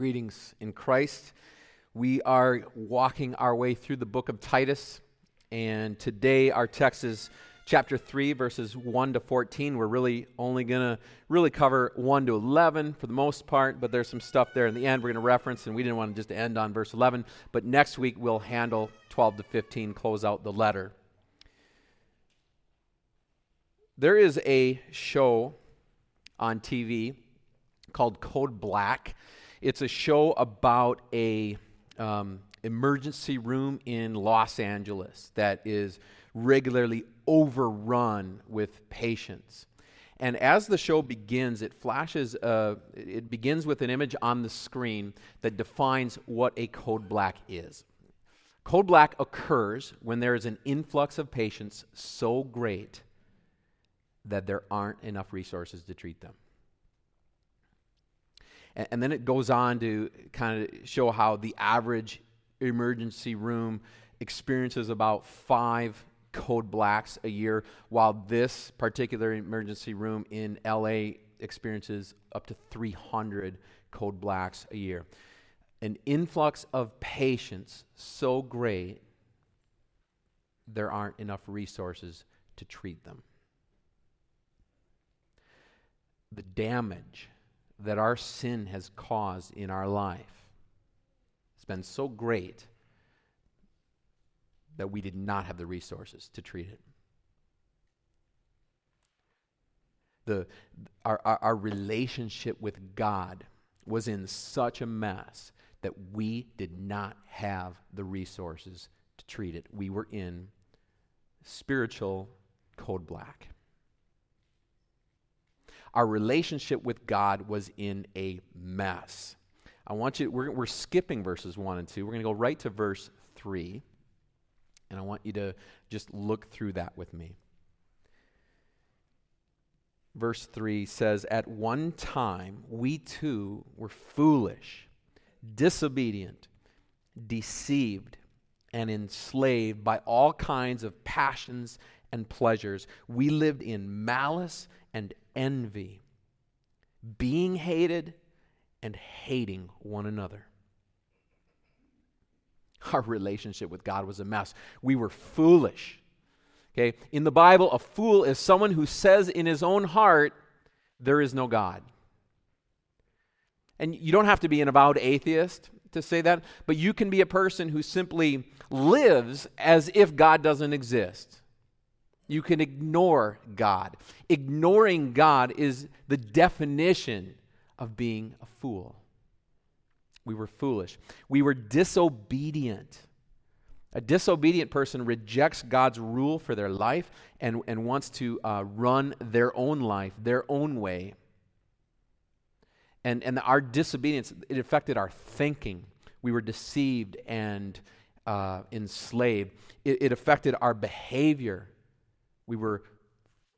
Greetings in Christ. We are walking our way through the book of Titus, and today our text is chapter 3, verses 1 to 14. We're really only going to really cover 1 to 11 for the most part, but there's some stuff there in the end we're going to reference, and we didn't want to just end on verse 11. But next week we'll handle 12 to 15, close out the letter. There is a show on TV called Code Black. It's a show about a um, emergency room in Los Angeles that is regularly overrun with patients. And as the show begins, it flashes, uh, it begins with an image on the screen that defines what a code black is. Code black occurs when there is an influx of patients so great that there aren't enough resources to treat them. And, then it goes on to kind of show how the average emergency room experiences about five code blacks a year, while this particular emergency room in LA experiences up to 300 code blacks a year. An influx of patients so great, there aren't enough resources to treat them. The damage that our sin has caused in our life has been so great that we did not have the resources to treat it. The, our, our, our relationship with God was in such a mess that we did not have the resources to treat it. We were in spiritual code black our relationship with God was in a mess. I want you, we're, we're skipping verses 1 and 2. We're going to go right to verse 3. And I want you to just look through that with me. Verse 3 says, At one time, we too were foolish, disobedient, deceived, and enslaved by all kinds of passions and pleasures. We lived in malice and envy, being hated and hating one another. Our relationship with God was a mess. We were foolish. Okay? In the Bible, a fool is someone who says in his own heart, there is no God. And you don't have to be an avowed atheist to say that, but you can be a person who simply lives as if God doesn't exist. You can ignore God. Ignoring God is the definition of being a fool. We were foolish. We were disobedient. A disobedient person rejects God's rule for their life and, and wants to uh, run their own life, their own way. And, and our disobedience, it affected our thinking. We were deceived and uh, enslaved. It, it affected our behavior we were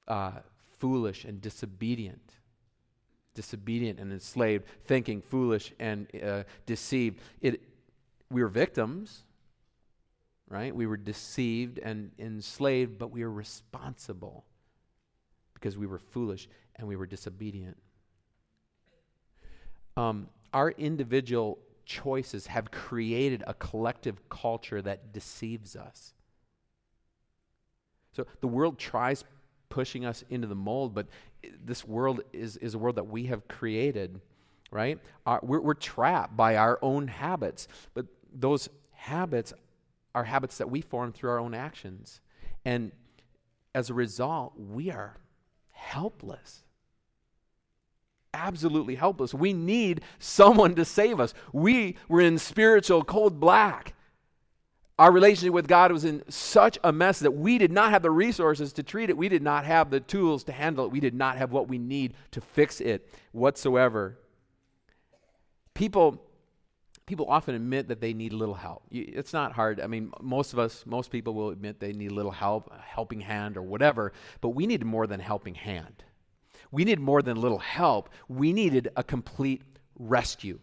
uh, foolish and disobedient. Disobedient and enslaved, thinking, foolish and uh, deceived. It, we were victims, right? We were deceived and enslaved, but we were responsible because we were foolish and we were disobedient. Um, our individual choices have created a collective culture that deceives us. So the world tries pushing us into the mold, but this world is, is a world that we have created, right? Our, we're, we're trapped by our own habits, but those habits are habits that we form through our own actions. And as a result, we are helpless. Absolutely helpless. We need someone to save us. We were in spiritual code black. Our relationship with God was in such a mess that we did not have the resources to treat it. We did not have the tools to handle it. We did not have what we need to fix it whatsoever. People people often admit that they need a little help. It's not hard. I mean, most of us, most people will admit they need a little help, a helping hand or whatever, but we need more than helping hand. We need more than a little help. We needed a complete rescue.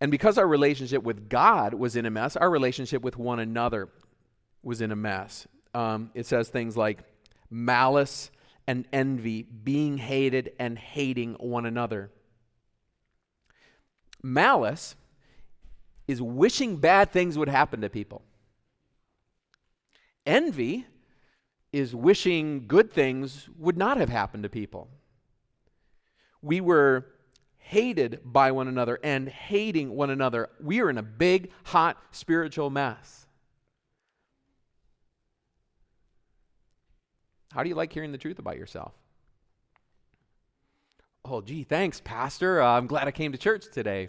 And because our relationship with God was in a mess, our relationship with one another was in a mess. Um, it says things like malice and envy, being hated and hating one another. Malice is wishing bad things would happen to people. Envy is wishing good things would not have happened to people. We were hated by one another and hating one another. We are in a big, hot spiritual mess. How do you like hearing the truth about yourself? Oh, gee, thanks, Pastor. Uh, I'm glad I came to church today.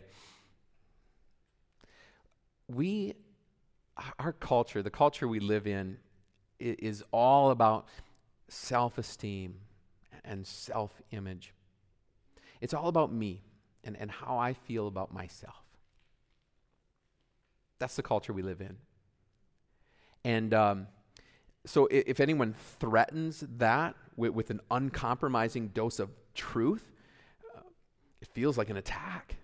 We, our culture, the culture we live in, is all about self esteem and self image. It's all about me and, and how I feel about myself. That's the culture we live in. And um, so, if, if anyone threatens that with, with, an uncompromising dose of truth, uh, it feels like an attack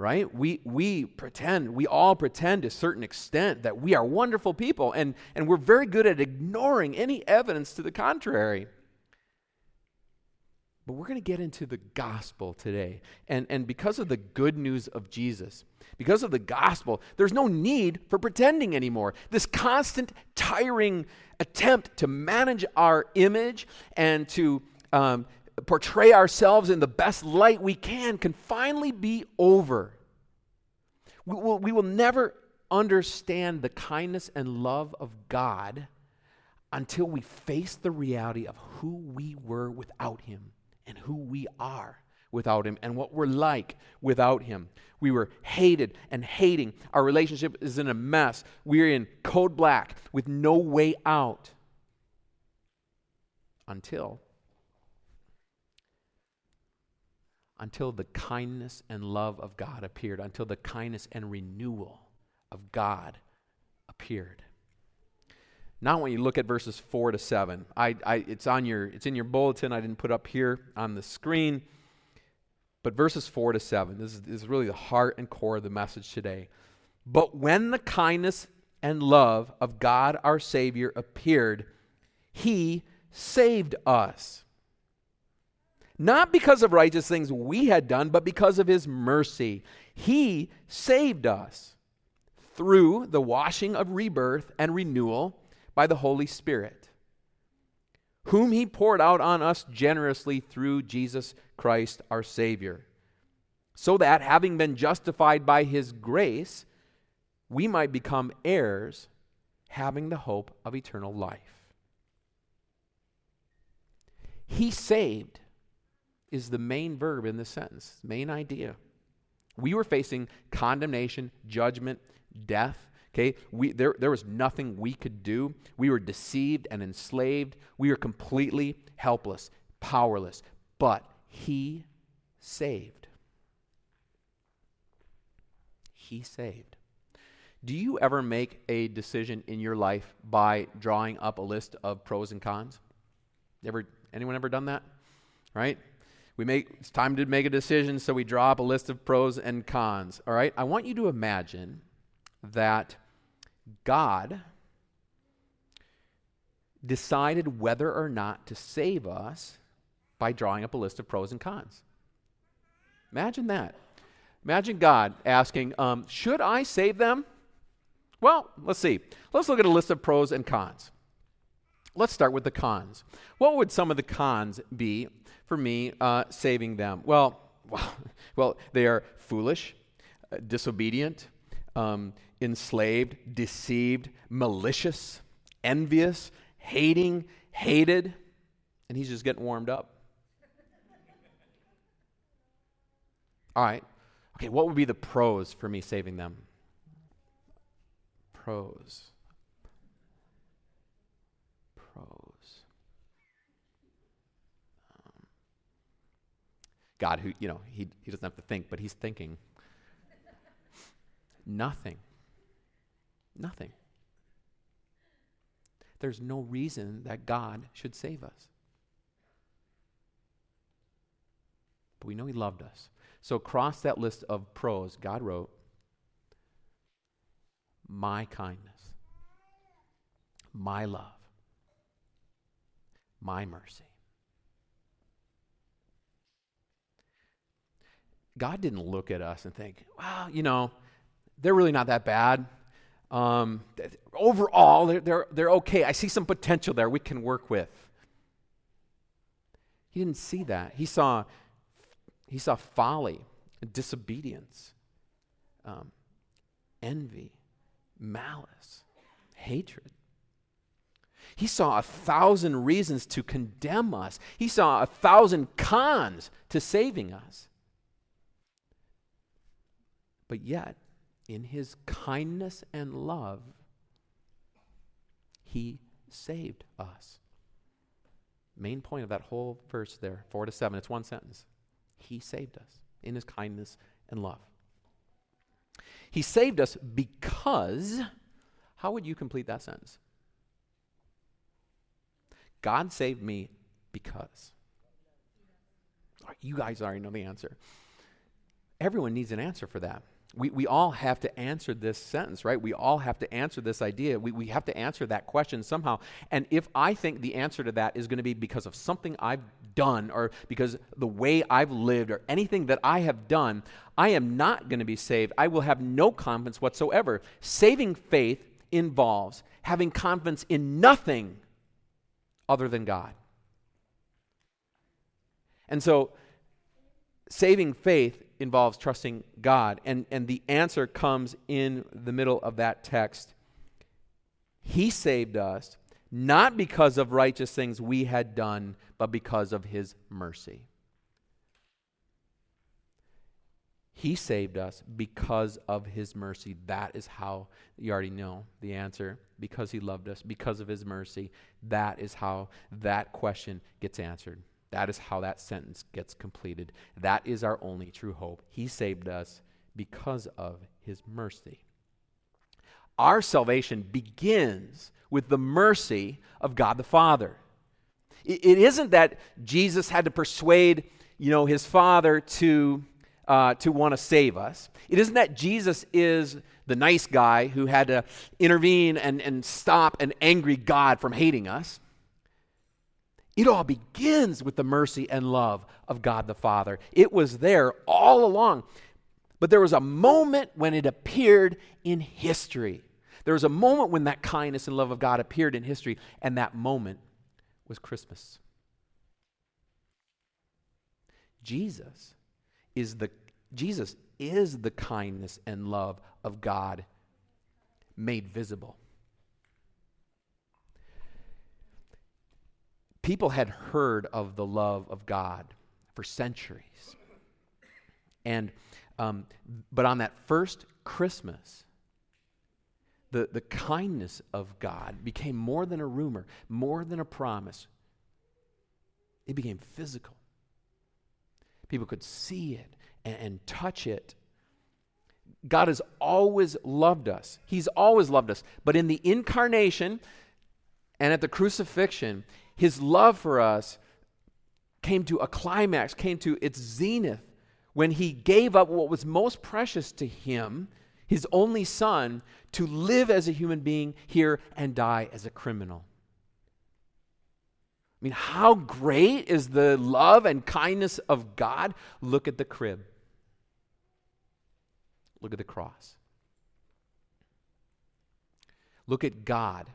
right? We, we pretend, we all pretend to a certain extent that we are wonderful people, and, and we're very good at ignoring any evidence to the contrary. But we're going to get into the gospel today. And, and because of the good news of Jesus, because of the gospel, there's no need for pretending anymore. This constant, tiring attempt to manage our image and to um, portray ourselves in the best light we can can finally be over. We will, we will never understand the kindness and love of God until we face the reality of who we were without Him and who we are without Him and what we're like without Him. We were hated and hating. Our relationship is in a mess. We're in code black with no way out until until the kindness and love of God appeared, until the kindness and renewal of God appeared. Now, when you look at verses four to seven, I, I, it's on your, it's in your bulletin. I didn't put up here on the screen, but verses four to seven. This is, this is really the heart and core of the message today. But when the kindness and love of God our Savior appeared, He saved us not because of righteous things we had done, but because of his mercy. He saved us through the washing of rebirth and renewal by the Holy Spirit, whom he poured out on us generously through Jesus Christ our Savior, so that, having been justified by his grace, we might become heirs, having the hope of eternal life. He saved is the main verb in this sentence, main idea. We were facing condemnation, judgment, death. Okay, we, there, there was nothing we could do. We were deceived and enslaved. We were completely helpless, powerless. But He saved. He saved. Do you ever make a decision in your life by drawing up a list of pros and cons? Ever, anyone ever done that? Right? We make it's time to make a decision, so we draw up a list of pros and cons. All right? I want you to imagine that God decided whether or not to save us by drawing up a list of pros and cons. Imagine that. Imagine God asking, um, Should I save them? Well, let's see. Let's look at a list of pros and cons. Let's start with the cons. What would some of the cons be for me uh, saving them? Well, well, well, they are foolish, uh, disobedient, um, enslaved, deceived, malicious, envious, hating, hated, and he's just getting warmed up. All right. Okay, what would be the pros for me saving them? Pros. Pros. Um, God, who, you know, he, he doesn't have to think, but he's thinking. Nothing. Nothing. There's no reason that God should save us. But we know he loved us. So, across that list of pros, God wrote, My kindness, my love, my mercy. God didn't look at us and think, well, you know, they're really not that bad. Um, overall, they're, they're, they're okay. I see some potential there we can work with. He didn't see that. He saw, he saw folly, disobedience, um, envy, malice, hatred. He saw a thousand reasons to condemn us. He saw a thousand cons to saving us. But yet, in his kindness and love, he saved us. Main point of that whole verse there, 4 to 7, it's one sentence. He saved us in his kindness and love. He saved us because, how would you complete that sentence? God saved me because. You guys already know the answer. Everyone needs an answer for that. We, we all have to answer this sentence, right? We all have to answer this idea. We, we have to answer that question somehow. And if I think the answer to that is going to be because of something I've done or because the way I've lived or anything that I have done, I am not going to be saved. I will have no confidence whatsoever. Saving faith involves having confidence in nothing other than God. And so, saving faith involves trusting God. And, and the answer comes in the middle of that text. He saved us not because of righteous things we had done, but because of his mercy. He saved us because of his mercy. That is how you already know the answer. Because he loved us, because of his mercy. That is how that question gets answered. That is how that sentence gets completed. That is our only true hope. He saved us because of his mercy. Our salvation begins with the mercy of God the Father. It, isn't that Jesus had to persuade, you know, his Father to, uh, to want to save us. It isn't that Jesus is the nice guy who had to intervene and, and stop an angry God from hating us. It all begins with the mercy and love of God the Father. It was there all along. But there was a moment when it appeared in history. There was a moment when that kindness and love of God appeared in history, and that moment was Christmas. Jesus is the Jesus is the kindness and love of God made visible. People had heard of the love of God for centuries. And, um, but on that first Christmas, the, the kindness of God became more than a rumor, more than a promise. It became physical. People could see it and, and touch it. God has always loved us. He's always loved us. But in the incarnation and at the crucifixion, his love for us came to a climax, came to its zenith when he gave up what was most precious to him, his only son, to live as a human being here and die as a criminal. I mean, how great is the love and kindness of God? Look at the crib. Look at the cross. Look at God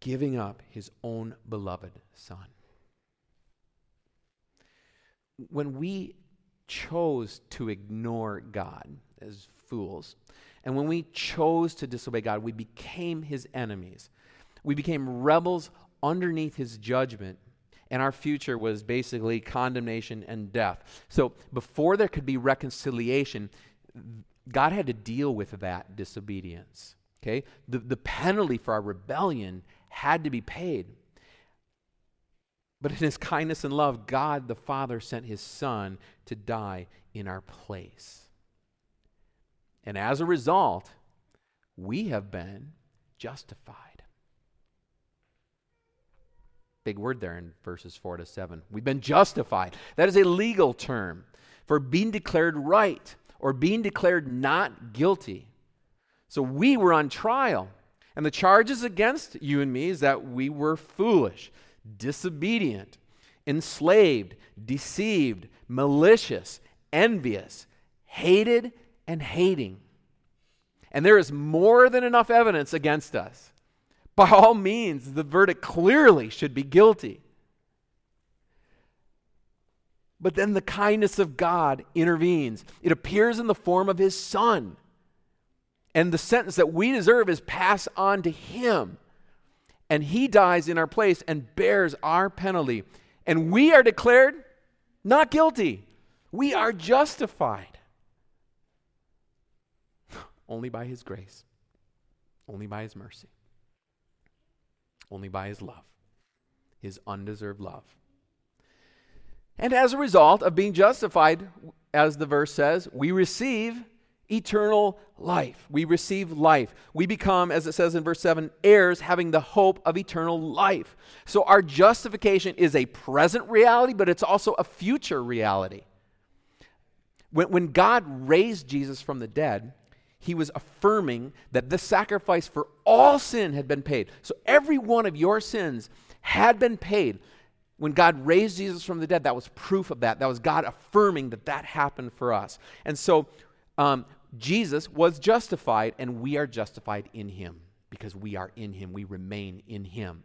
giving up his own beloved son. When we chose to ignore God as fools, and when we chose to disobey God, we became his enemies. We became rebels underneath his judgment, and our future was basically condemnation and death. So before there could be reconciliation, God had to deal with that disobedience. Okay? The, the penalty for our rebellion had to be paid. But in his kindness and love, God the Father sent his Son to die in our place. And as a result, we have been justified. Big word there in verses 4 to 7. We've been justified. That is a legal term for being declared right or being declared not guilty. So we were on trial. And the charges against you and me is that we were foolish, disobedient, enslaved, deceived, malicious, envious, hated and hating. And there is more than enough evidence against us. By all means, the verdict clearly should be guilty. But then the kindness of God intervenes. It appears in the form of his son. And the sentence that we deserve is passed on to him. And he dies in our place and bears our penalty. And we are declared not guilty. We are justified. Only by his grace, only by his mercy, only by his love, his undeserved love. And as a result of being justified, as the verse says, we receive eternal life. We receive life. We become, as it says in verse 7, heirs having the hope of eternal life. So our justification is a present reality, but it's also a future reality. When, when God raised Jesus from the dead, he was affirming that the sacrifice for all sin had been paid. So every one of your sins had been paid. When God raised Jesus from the dead, that was proof of that. That was God affirming that that happened for us. And so um, Jesus was justified, and we are justified in him because we are in him. We remain in him.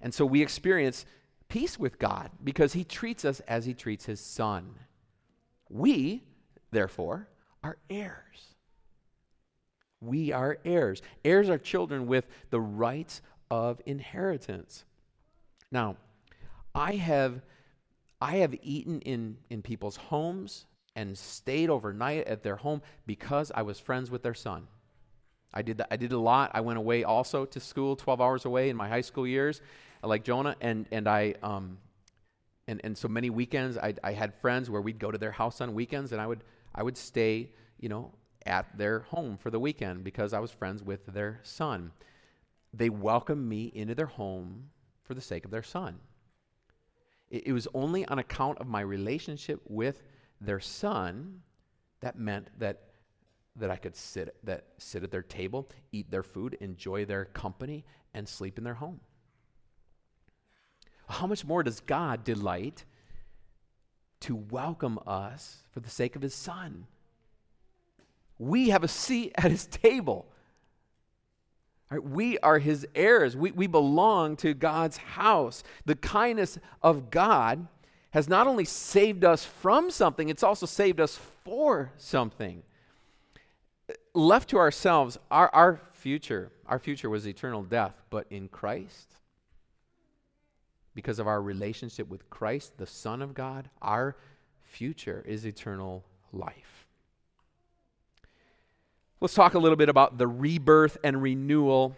And so we experience peace with God because he treats us as he treats his son. We, therefore, are heirs. We are heirs. Heirs are children with the rights of inheritance. Now, I have I have eaten in, in people's homes and stayed overnight at their home because I was friends with their son. I did that, I did a lot. I went away also to school, 12 hours away in my high school years, like Jonah, and and I um, and and so many weekends I, I had friends where we'd go to their house on weekends, and I would I would stay, you know, at their home for the weekend because I was friends with their son. They welcomed me into their home for the sake of their son. It, it was only on account of my relationship with their son that meant that that I could sit that sit at their table, eat their food, enjoy their company, and sleep in their home. How much more does God delight to welcome us for the sake of his son? We have a seat at his table. Right, we are his heirs. We, we belong to God's house. The kindness of God has not only saved us from something, it's also saved us for something. Left to ourselves, our, our future, our future was eternal death, but in Christ, because of our relationship with Christ, the Son of God, our future is eternal life. Let's talk a little bit about the rebirth and renewal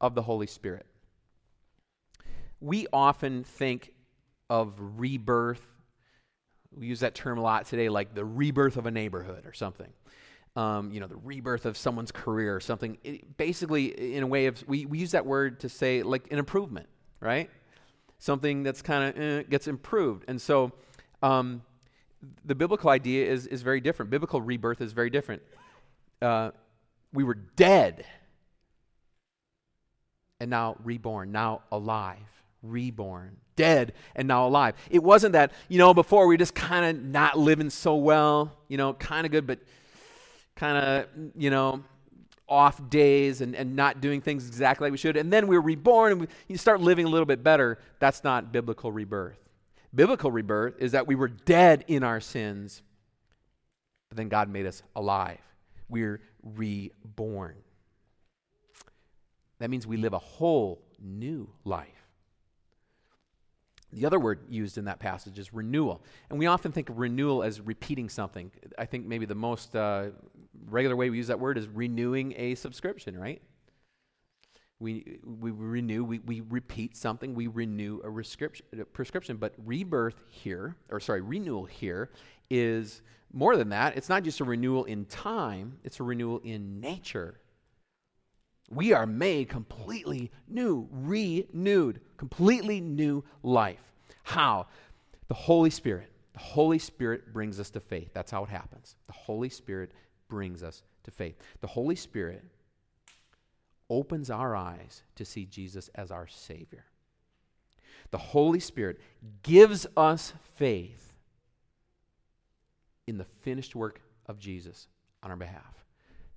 of the Holy Spirit. We often think of rebirth, we use that term a lot today, like the rebirth of a neighborhood or something. Um, you know, the rebirth of someone's career or something. It, basically, in a way of, we, we use that word to say like an improvement, right? Something that's kind of eh, gets improved. And so um, the biblical idea is, is very different. Biblical rebirth is very different. Uh, we were dead and now reborn, now alive, reborn, dead and now alive. It wasn't that, you know, before we were just kind of not living so well, you know, kind of good, but kind of, you know, off days and, and not doing things exactly like we should. And then we're reborn and we, you start living a little bit better. That's not biblical rebirth. Biblical rebirth is that we were dead in our sins, but then God made us alive. We're reborn. That means we live a whole new life. The other word used in that passage is renewal. And we often think of renewal as repeating something. I think maybe the most uh, regular way we use that word is renewing a subscription, right? We, we renew, we, we repeat something, we renew a, a prescription. But rebirth here, or sorry, renewal here, is more than that. It's not just a renewal in time, it's a renewal in nature. We are made completely new, renewed, completely new life. How? The Holy Spirit. The Holy Spirit brings us to faith. That's how it happens. The Holy Spirit brings us to faith. The Holy Spirit opens our eyes to see Jesus as our Savior. The Holy Spirit gives us faith in the finished work of Jesus on our behalf.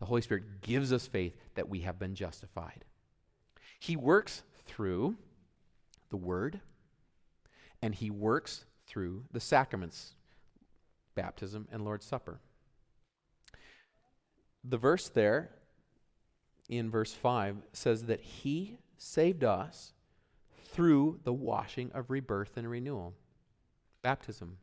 The Holy Spirit gives us faith that we have been justified. He works through the Word, and He works through the sacraments baptism and Lord's Supper. The verse there in verse 5 says that He saved us through the washing of rebirth and renewal, baptism.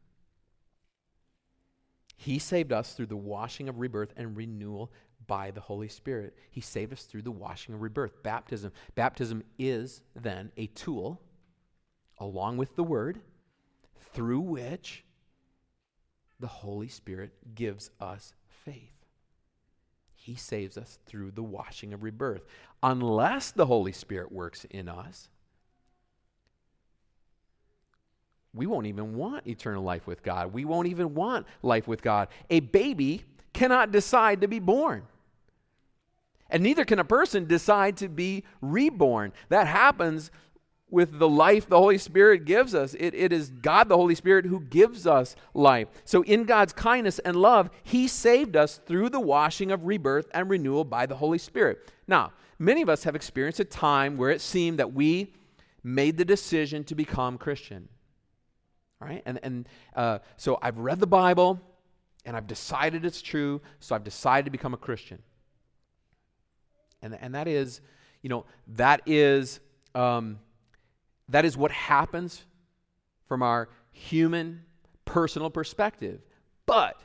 He saved us through the washing of rebirth and renewal by the Holy Spirit. He saved us through the washing of rebirth, baptism. Baptism is then a tool, along with the Word, through which the Holy Spirit gives us faith. He saves us through the washing of rebirth. Unless the Holy Spirit works in us, we won't even want eternal life with God. We won't even want life with God. A baby cannot decide to be born. And neither can a person decide to be reborn. That happens with the life the Holy Spirit gives us. It, it is God, the Holy Spirit, who gives us life. So, in God's kindness and love, He saved us through the washing of rebirth and renewal by the Holy Spirit. Now, many of us have experienced a time where it seemed that we made the decision to become Christian. Right? And, and uh, so I've read the Bible and I've decided it's true, so I've decided to become a Christian. And, and that is, you know, that is, um, that is what happens from our human, personal perspective. But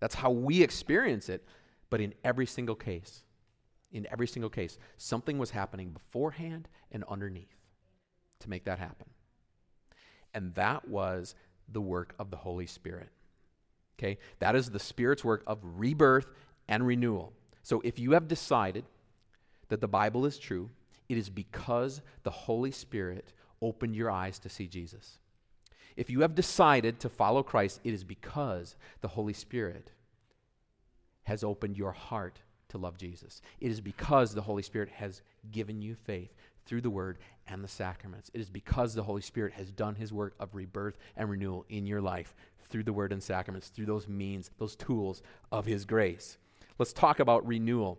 that's how we experience it. But in every single case, in every single case, something was happening beforehand and underneath to make that happen and that was the work of the Holy Spirit. Okay? That is the Spirit's work of rebirth and renewal. So if you have decided that the Bible is true, it is because the Holy Spirit opened your eyes to see Jesus. If you have decided to follow Christ, it is because the Holy Spirit has opened your heart to love Jesus. It is because the Holy Spirit has given you faith through the Word and the sacraments. It is because the Holy Spirit has done his work of rebirth and renewal in your life through the word and sacraments, through those means, those tools of his grace. Let's talk about renewal.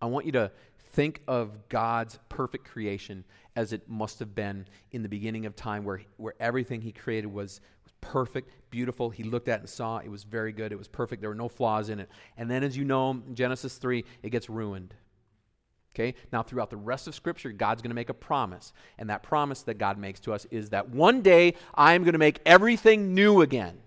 I want you to think of God's perfect creation as it must have been in the beginning of time, where, where everything he created was, was perfect, beautiful. He looked at and saw it was very good, it was perfect, there were no flaws in it. And then, as you know, Genesis 3, it gets ruined. Okay? Now, throughout the rest of Scripture, God's going to make a promise. And that promise that God makes to us is that one day I am going to make everything new again.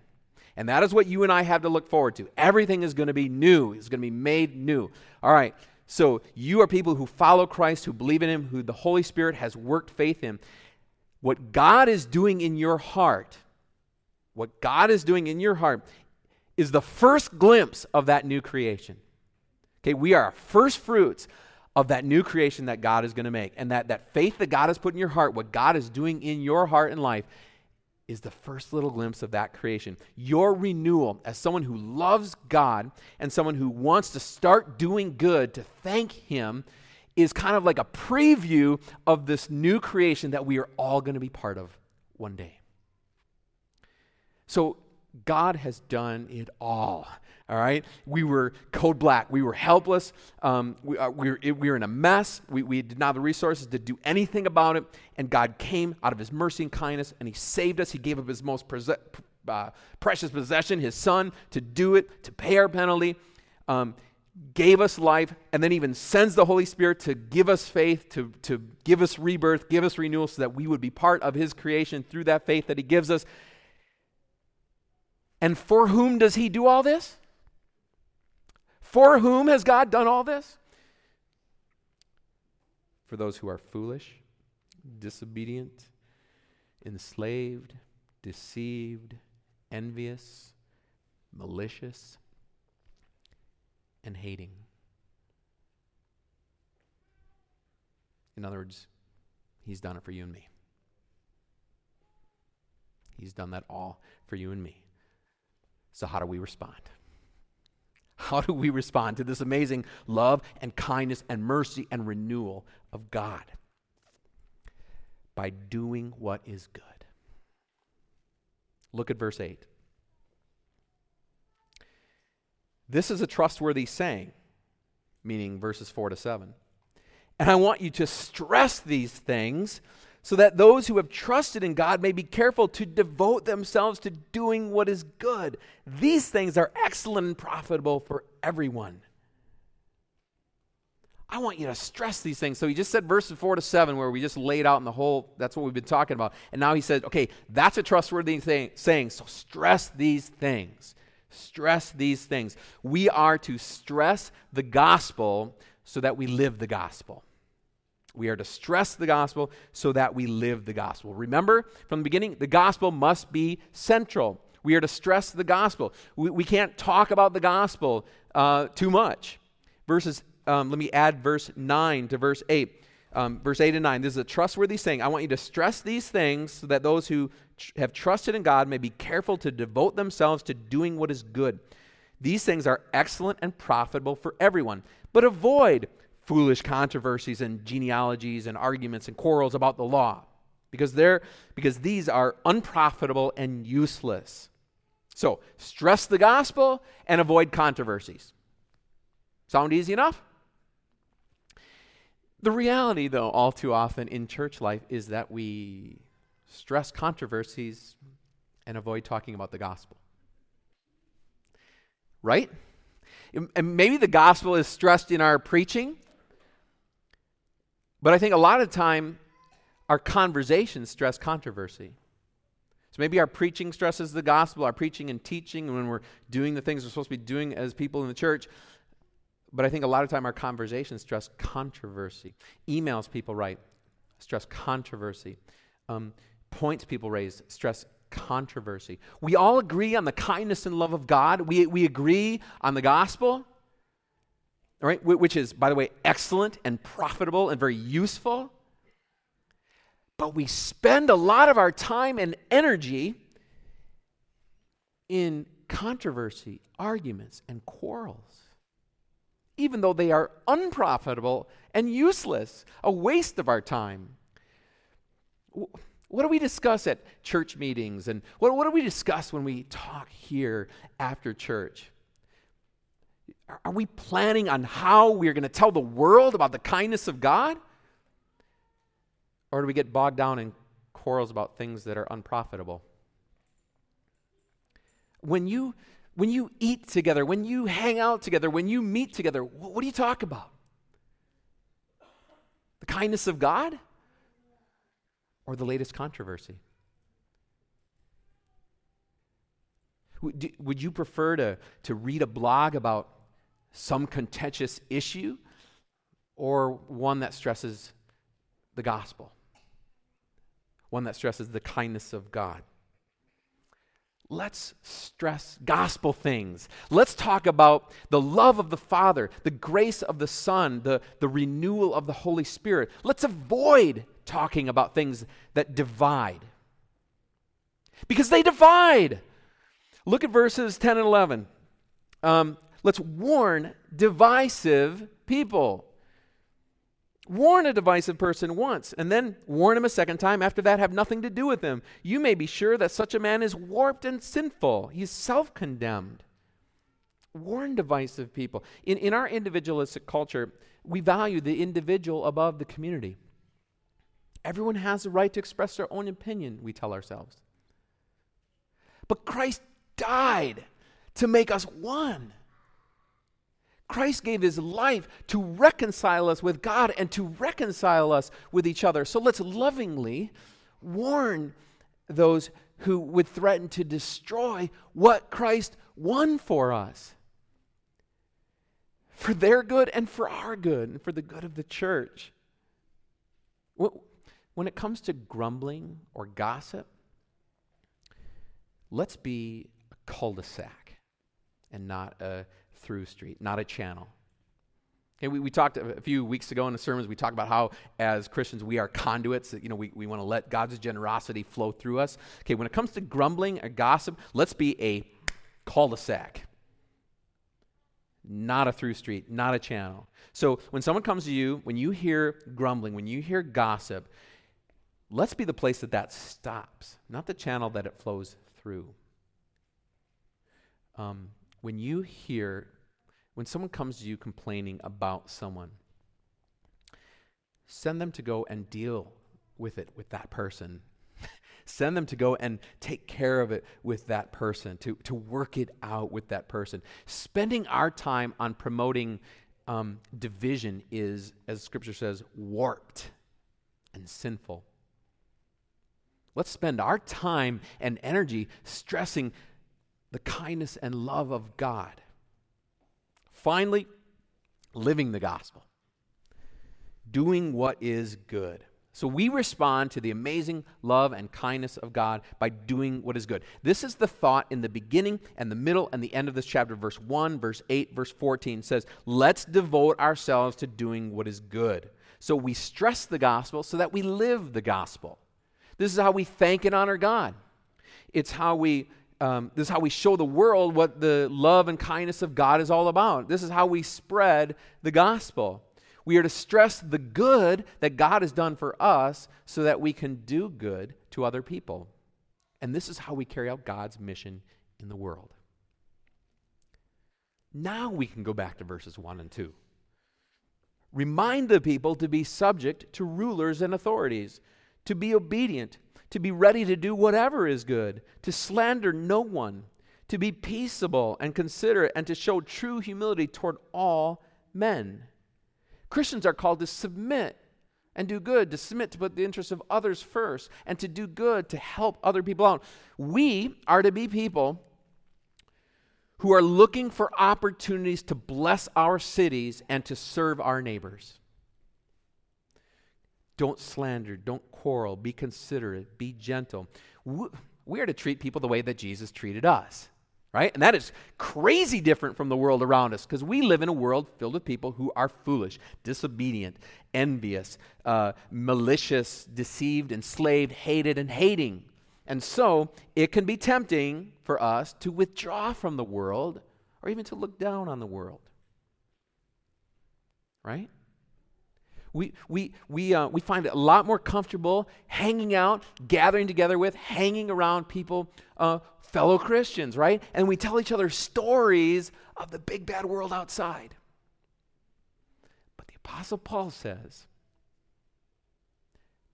And that is what you and I have to look forward to. Everything is going to be new, it's going to be made new. All right. So, you are people who follow Christ, who believe in Him, who the Holy Spirit has worked faith in. What God is doing in your heart, what God is doing in your heart, is the first glimpse of that new creation. Okay, we are first fruits of that new creation that God is going to make. And that, that faith that God has put in your heart, what God is doing in your heart and life, is the first little glimpse of that creation. Your renewal as someone who loves God and someone who wants to start doing good to thank Him is kind of like a preview of this new creation that we are all going to be part of one day. So, God has done it all. All right? We were code black. We were helpless. Um, we, uh, we, were, we were in a mess. We, we did not have the resources to do anything about it. And God came out of his mercy and kindness and he saved us. He gave up his most prese- uh, precious possession, his son, to do it, to pay our penalty. Um, gave us life, and then even sends the Holy Spirit to give us faith, to, to give us rebirth, give us renewal, so that we would be part of His creation through that faith that He gives us. And for whom does He do all this? For whom has God done all this? For those who are foolish, disobedient, enslaved, deceived, envious, malicious, and hating. In other words, He's done it for you and me. He's done that all for you and me. So, how do we respond? How do we respond to this amazing love and kindness and mercy and renewal of God? By doing what is good. Look at verse 8. This is a trustworthy saying, meaning verses 4 to 7. And I want you to stress these things so that those who have trusted in God may be careful to devote themselves to doing what is good. These things are excellent and profitable for everyone. I want you to stress these things. So he just said verses 4 to 7, where we just laid out in the whole, that's what we've been talking about. And now he said, okay, that's a trustworthy thing, saying. So stress these things. Stress these things. We are to stress the gospel so that we live the gospel. We are to stress the gospel so that we live the gospel. Remember from the beginning, the gospel must be central. We are to stress the gospel. We, we can't talk about the gospel uh, too much. Verses um, let me add verse 9 to verse 8. Um, verse 8 and 9. This is a trustworthy saying. I want you to stress these things so that those who tr- have trusted in God may be careful to devote themselves to doing what is good. These things are excellent and profitable for everyone. But avoid foolish controversies and genealogies and arguments and quarrels about the law because they're because these are unprofitable and useless. So, stress the gospel and avoid controversies. Sound easy enough? The reality, though, all too often in church life is that we stress controversies and avoid talking about the gospel. Right? And maybe the gospel is stressed in our preaching, but I think a lot of time our conversations stress controversy. So maybe our preaching stresses the gospel, our preaching and teaching, when we're doing the things we're supposed to be doing as people in the church. But I think a lot of time our conversations stress controversy. Emails people write stress controversy. Um, points people raise stress controversy. We all agree on the kindness and love of God. We, we agree on the gospel, right? Which is, by the way, excellent and profitable and very useful. But we spend a lot of our time and energy in controversy, arguments, and quarrels even though they are unprofitable and useless, a waste of our time. What do we discuss at church meetings? And what, what do we discuss when we talk here after church? Are we planning on how we're going to tell the world about the kindness of God? Or do we get bogged down in quarrels about things that are unprofitable? When you when you eat together, when you hang out together, when you meet together, what, do you talk about? The kindness of God or the latest controversy? Would, you prefer to, to read a blog about some contentious issue or one that stresses the gospel? One that stresses the kindness of God? let's stress gospel things. Let's talk about the love of the Father, the grace of the Son, the, the renewal of the Holy Spirit. Let's avoid talking about things that divide. Because they divide. Look at verses 10 and 11. Um, let's warn divisive people. Warn a divisive person once, and then warn him a second time. After that, have nothing to do with him. You may be sure that such a man is warped and sinful. He's self condemned. Warn divisive people. In, in our individualistic culture, we value the individual above the community. Everyone has the right to express their own opinion, we tell ourselves. But Christ died to make us one. Christ gave his life to reconcile us with God and to reconcile us with each other. So let's lovingly warn those who would threaten to destroy what Christ won for us. For their good and for our good and for the good of the church. When it comes to grumbling or gossip, let's be a cul de sac and not a through street, not a channel. Okay, we, we talked a few weeks ago in the sermons, we talked about how as Christians we are conduits, you know, we, we want to let God's generosity flow through us. Okay, when it comes to grumbling or gossip, let's be a cul-de-sac. Not a through street, not a channel. So when someone comes to you, when you hear grumbling, when you hear gossip, let's be the place that that stops, not the channel that it flows through. Um, when you hear when someone comes to you complaining about someone, send them to go and deal with it with that person. send them to go and take care of it with that person, to, to work it out with that person. Spending our time on promoting um, division is, as Scripture says, warped and sinful. Let's spend our time and energy stressing the kindness and love of God. Finally, living the gospel, doing what is good. So we respond to the amazing love and kindness of God by doing what is good. This is the thought in the beginning and the middle and the end of this chapter. Verse 1, verse 8, verse 14 says, Let's devote ourselves to doing what is good. So we stress the gospel so that we live the gospel. This is how we thank and honor God. It's how we um, this is how we show the world what the love and kindness of God is all about. This is how we spread the gospel. We are to stress the good that God has done for us so that we can do good to other people. And this is how we carry out God's mission in the world. Now we can go back to verses 1 and 2. Remind the people to be subject to rulers and authorities, to be obedient, to be ready to do whatever is good, to slander no one, to be peaceable and considerate, and to show true humility toward all men. Christians are called to submit and do good, to submit to put the interests of others first, and to do good to help other people out. We are to be people who are looking for opportunities to bless our cities and to serve our neighbors. Don't slander, don't quarrel, be considerate, be gentle. We are to treat people the way that Jesus treated us right? And that is crazy different from the world around us because we live in a world filled with people who are foolish, disobedient, envious, uh, malicious, deceived, enslaved, hated, and hating. And so it can be tempting for us to withdraw from the world or even to look down on the world. Right? We, we, we, uh, we find it a lot more comfortable hanging out, gathering together with, hanging around people, uh, fellow Christians, right? And we tell each other stories of the big bad world outside. But the Apostle Paul says,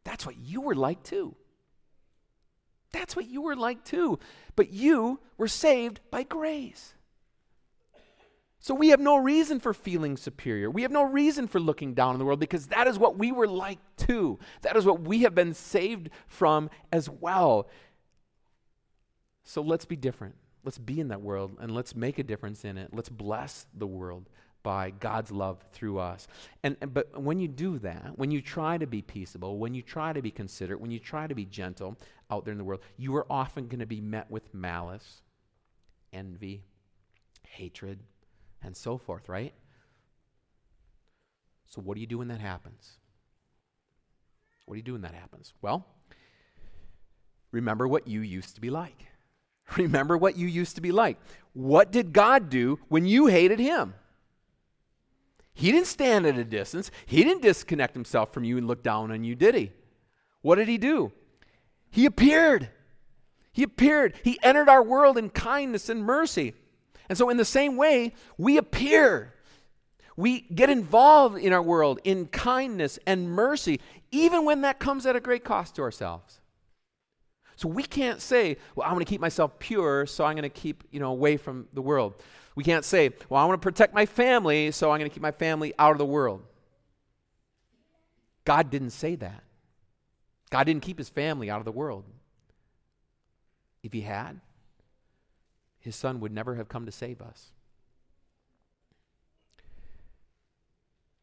that's what you were like too. That's what you were like too. But you were saved by grace. So we have no reason for feeling superior. We have no reason for looking down on the world because that is what we were like too. That is what we have been saved from as well. So let's be different. Let's be in that world and let's make a difference in it. Let's bless the world by God's love through us. And, and, but when you do that, when you try to be peaceable, when you try to be considerate, when you try to be gentle out there in the world, you are often going to be met with malice, envy, hatred, and so forth, right? So, what do you do when that happens? What do you do when that happens? Well, remember what you used to be like. Remember what you used to be like. What did God do when you hated Him? He didn't stand at a distance. He didn't disconnect himself from you and look down on you, did he? What did he do? He appeared. He appeared. He entered our world in kindness and mercy. And so, in the same way, we appear. We get involved in our world in kindness and mercy, even when that comes at a great cost to ourselves. So we can't say, well, I'm going to keep myself pure, so I'm going to keep, you know, away from the world. We can't say, well, I want to protect my family, so I'm going to keep my family out of the world. God didn't say that. God didn't keep his family out of the world. If he had, his son would never have come to save us.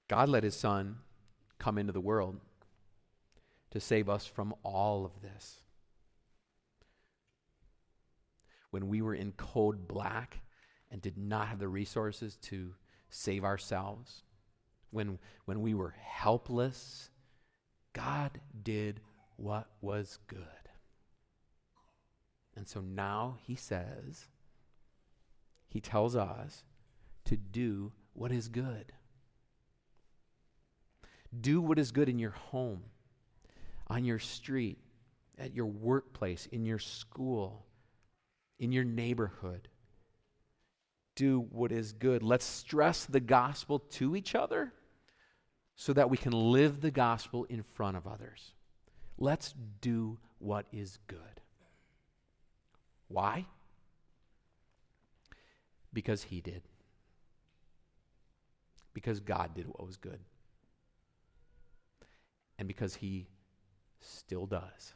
God let his son come into the world to save us from all of this. When we were in code black and did not have the resources to save ourselves, when, when we were helpless, God did what was good. And so now he says, he tells us to do what is good. Do what is good in your home, on your street, at your workplace, in your school, in your neighborhood. do what is good. Let's stress the gospel to each other so that we can live the gospel in front of others. Let's do what is good. Why? Because He did. Because God did what was good. And because He still does.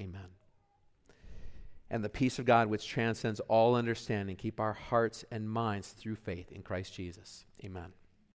Amen. And the peace of God, which transcends all understanding, keep our hearts and minds through faith in Christ Jesus. Amen.